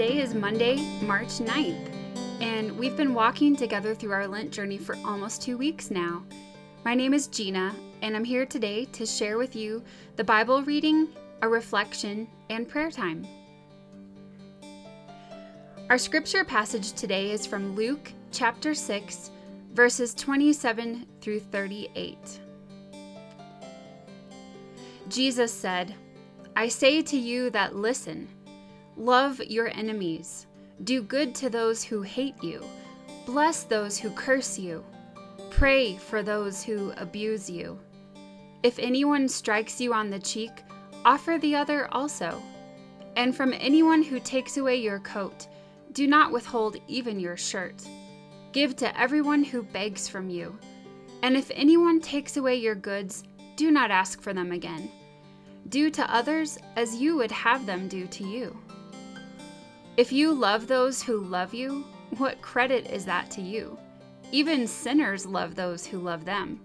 Today is Monday, March 9th, and we've been walking together through our Lent journey for almost two weeks now. My name is Gina, and I'm here today to share with you the Bible reading, a reflection, and prayer time. Our scripture passage today is from Luke chapter 6, verses 27 through 38. Jesus said, I say to you that listen, love your enemies, do good to those who hate you, bless those who curse you, pray for those who abuse you. If anyone strikes you on the cheek, offer the other also. And from anyone who takes away your coat, do not withhold even your shirt. Give to everyone who begs from you. And if anyone takes away your goods, do not ask for them again. Do to others as you would have them do to you. If you love those who love you, what credit is that to you? Even sinners love those who love them.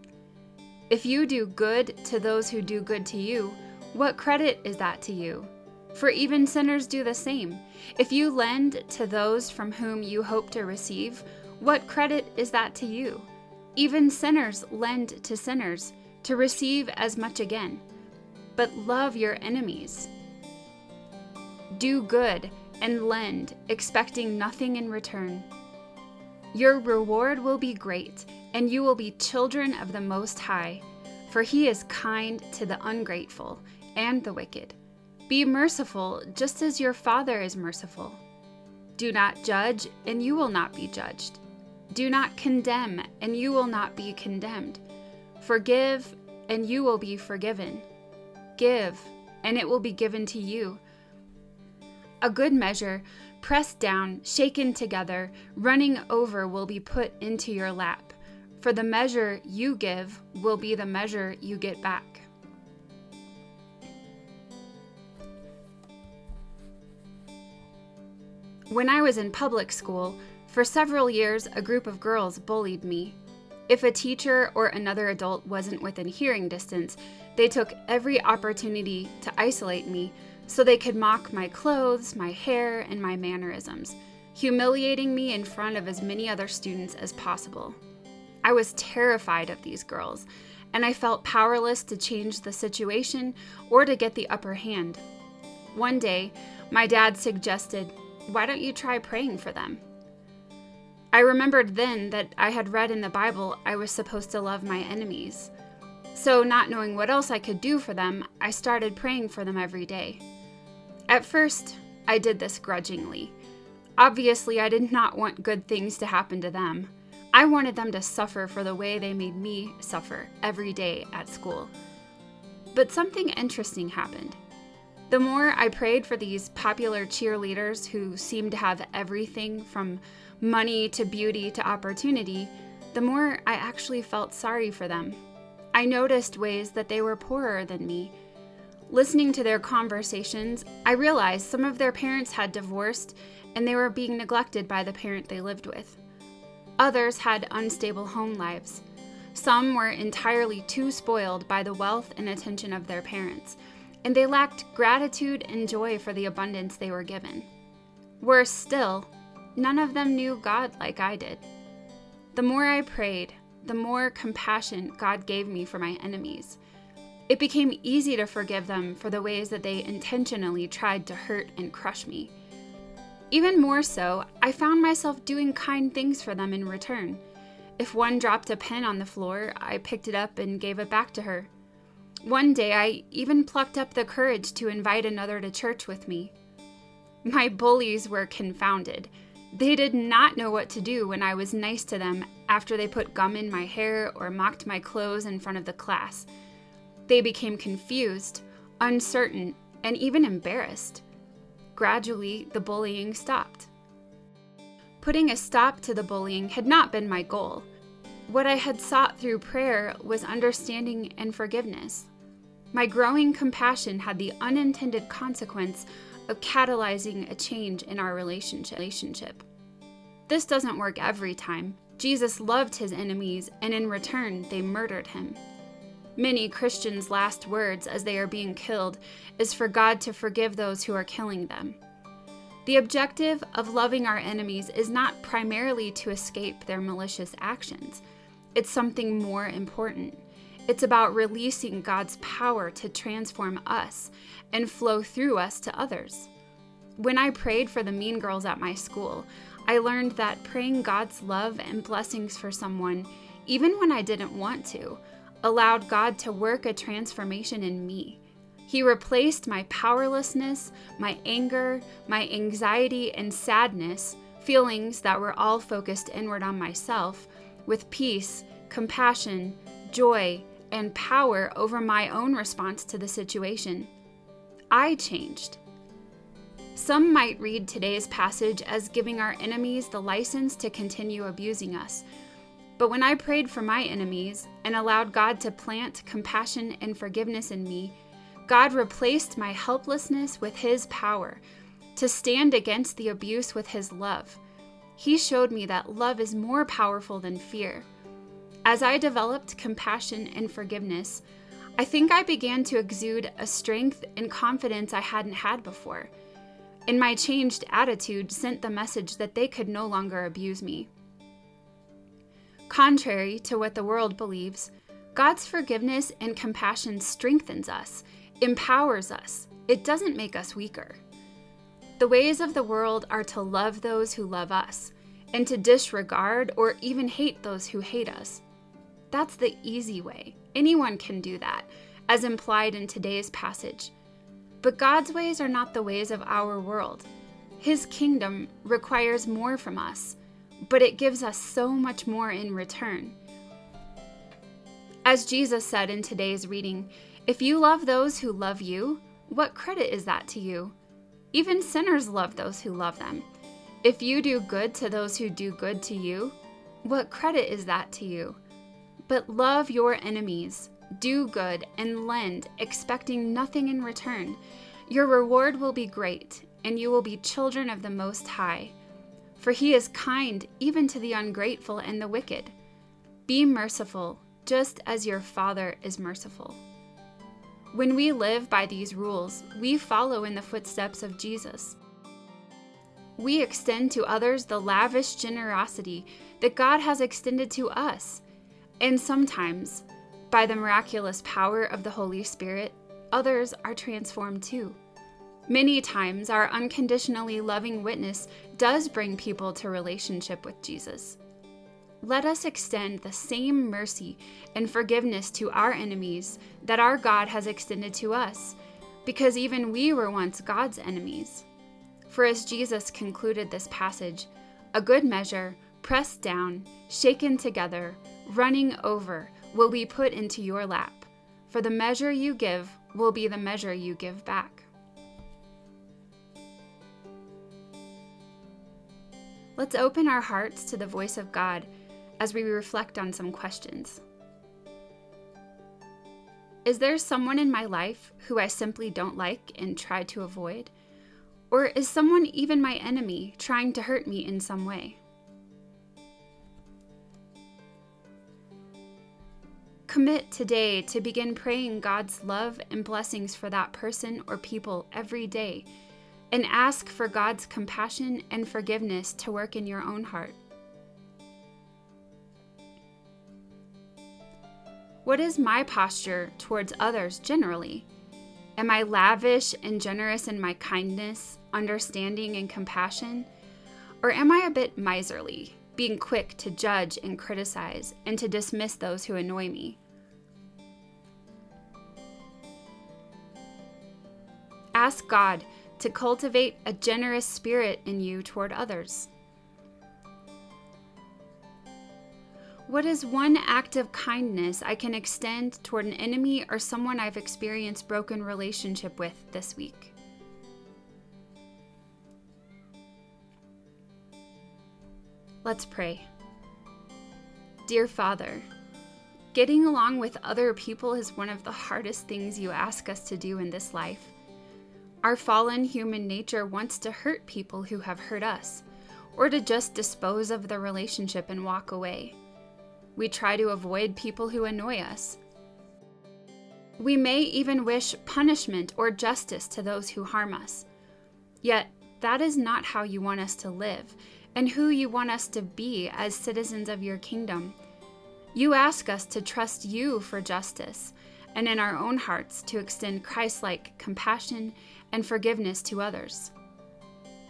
If you do good to those who do good to you, what credit is that to you? For even sinners do the same. If you lend to those from whom you hope to receive, what credit is that to you? Even sinners lend to sinners to receive as much again. But love your enemies. Do good and lend, expecting nothing in return. Your reward will be great, and you will be children of the Most High, for He is kind to the ungrateful and the wicked. Be merciful, just as your Father is merciful. Do not judge, and you will not be judged. Do not condemn, and you will not be condemned. Forgive, and you will be forgiven. Give, and it will be given to you. A good measure, pressed down, shaken together, running over, will be put into your lap. For the measure you give will be the measure you get back. When I was in public school, for several years a group of girls bullied me. If a teacher or another adult wasn't within hearing distance, they took every opportunity to isolate me so they could mock my clothes, my hair, and my mannerisms, humiliating me in front of as many other students as possible. I was terrified of these girls, and I felt powerless to change the situation or to get the upper hand. One day, my dad suggested, Why don't you try praying for them? I remembered then that I had read in the Bible I was supposed to love my enemies. So, not knowing what else I could do for them, I started praying for them every day. At first, I did this grudgingly. Obviously, I did not want good things to happen to them. I wanted them to suffer for the way they made me suffer every day at school. But something interesting happened. The more I prayed for these popular cheerleaders who seemed to have everything from money to beauty to opportunity, the more I actually felt sorry for them. I noticed ways that they were poorer than me Listening to their conversations, I realized some of their parents had divorced and they were being neglected by the parent they lived with. Others had unstable home lives. Some were entirely too spoiled by the wealth and attention of their parents, and they lacked gratitude and joy for the abundance they were given. Worse still, none of them knew God like I did. The more I prayed, the more compassion God gave me for my enemies. It became easy to forgive them for the ways that they intentionally tried to hurt and crush me. Even more so, I found myself doing kind things for them in return. If one dropped a pen on the floor, I picked it up and gave it back to her. One day, I even plucked up the courage to invite another to church with me. My bullies were confounded. They did not know what to do when I was nice to them after they put gum in my hair or mocked my clothes in front of the class. They became confused, uncertain, and even embarrassed. Gradually, the bullying stopped. Putting a stop to the bullying had not been my goal. What I had sought through prayer was understanding and forgiveness. My growing compassion had the unintended consequence of catalyzing a change in our relationship. This doesn't work every time. Jesus loved his enemies, and in return, they murdered him. Many Christians' last words as they are being killed is for God to forgive those who are killing them. The objective of loving our enemies is not primarily to escape their malicious actions, it's something more important. It's about releasing God's power to transform us and flow through us to others. When I prayed for the mean girls at my school, I learned that praying God's love and blessings for someone, even when I didn't want to, allowed God to work a transformation in me. He replaced my powerlessness, my anger, my anxiety, and sadness, feelings that were all focused inward on myself, with peace, compassion, joy, and power over my own response to the situation. I changed. Some might read today's passage as giving our enemies the license to continue abusing us. But when I prayed for my enemies and allowed God to plant compassion and forgiveness in me, God replaced my helplessness with His power to stand against the abuse with His love. He showed me that love is more powerful than fear. As I developed compassion and forgiveness, I think I began to exude a strength and confidence I hadn't had before. And my changed attitude sent the message that they could no longer abuse me. Contrary to what the world believes, God's forgiveness and compassion strengthens us, empowers us. It doesn't make us weaker. The ways of the world are to love those who love us, and to disregard or even hate those who hate us. That's the easy way. Anyone can do that, as implied in today's passage. But God's ways are not the ways of our world. His kingdom requires more from us, but it gives us so much more in return. As Jesus said in today's reading, if you love those who love you, what credit is that to you? Even sinners love those who love them. If you do good to those who do good to you, what credit is that to you? But love your enemies, do good, and lend, expecting nothing in return. Your reward will be great, and you will be children of the Most High. For he is kind even to the ungrateful and the wicked. Be merciful, just as your Father is merciful. When we live by these rules, we follow in the footsteps of Jesus. We extend to others the lavish generosity that God has extended to us. And sometimes, by the miraculous power of the Holy Spirit, others are transformed too. Many times, our unconditionally loving witness does bring people to relationship with Jesus. Let us extend the same mercy and forgiveness to our enemies that our God has extended to us, because even we were once God's enemies. For as Jesus concluded this passage, a good measure, pressed down, shaken together, running over, will be put into your lap. For the measure you give will be the measure you give back. Let's open our hearts to the voice of God as we reflect on some questions. Is there someone in my life who I simply don't like and try to avoid? Or is someone even my enemy trying to hurt me in some way? Commit today to begin praying God's love and blessings for that person or people every day, and ask for God's compassion and forgiveness to work in your own heart. What is my posture towards others generally? Am I lavish and generous in my kindness, understanding, and compassion? Or am I a bit miserly, being quick to judge and criticize and to dismiss those who annoy me? Ask God to cultivate a generous spirit in you toward others. What is one act of kindness I can extend toward an enemy or someone I've experienced broken relationship with this week? Let's pray. Dear Father, getting along with other people is one of the hardest things you ask us to do in this life. Our fallen human nature wants to hurt people who have hurt us, or to just dispose of the relationship and walk away. We try to avoid people who annoy us. We may even wish punishment or justice to those who harm us. Yet, that is not how you want us to live and who you want us to be as citizens of your kingdom. You ask us to trust you for justice and in our own hearts to extend Christ like compassion and forgiveness to others.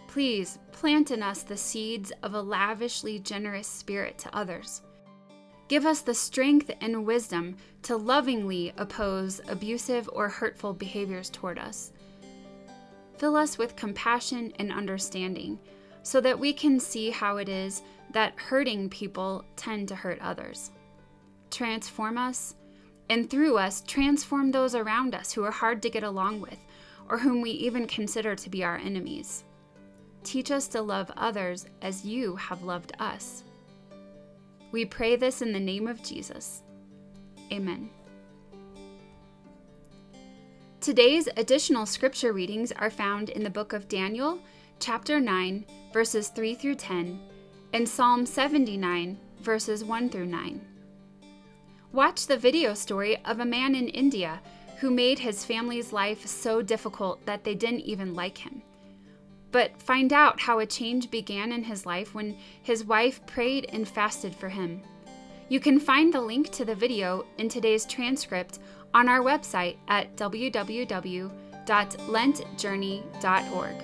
Please plant in us the seeds of a lavishly generous spirit to others. Give us the strength and wisdom to lovingly oppose abusive or hurtful behaviors toward us. Fill us with compassion and understanding so that we can see how it is that hurting people tend to hurt others. Transform us, and through us, transform those around us who are hard to get along with or whom we even consider to be our enemies. Teach us to love others as you have loved us. We pray this in the name of Jesus. Amen. Today's additional scripture readings are found in the book of Daniel, chapter 9, verses 3 through 10, and Psalm 79, verses 1 through 9. Watch the video story of a man in India who made his family's life so difficult that they didn't even like him. But find out how a change began in his life when his wife prayed and fasted for him. You can find the link to the video in today's transcript on our website at www.lentjourney.org.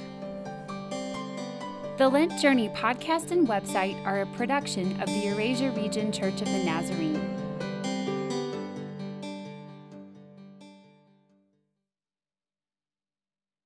The Lent Journey podcast and website are a production of the Eurasia Region Church of the Nazarene.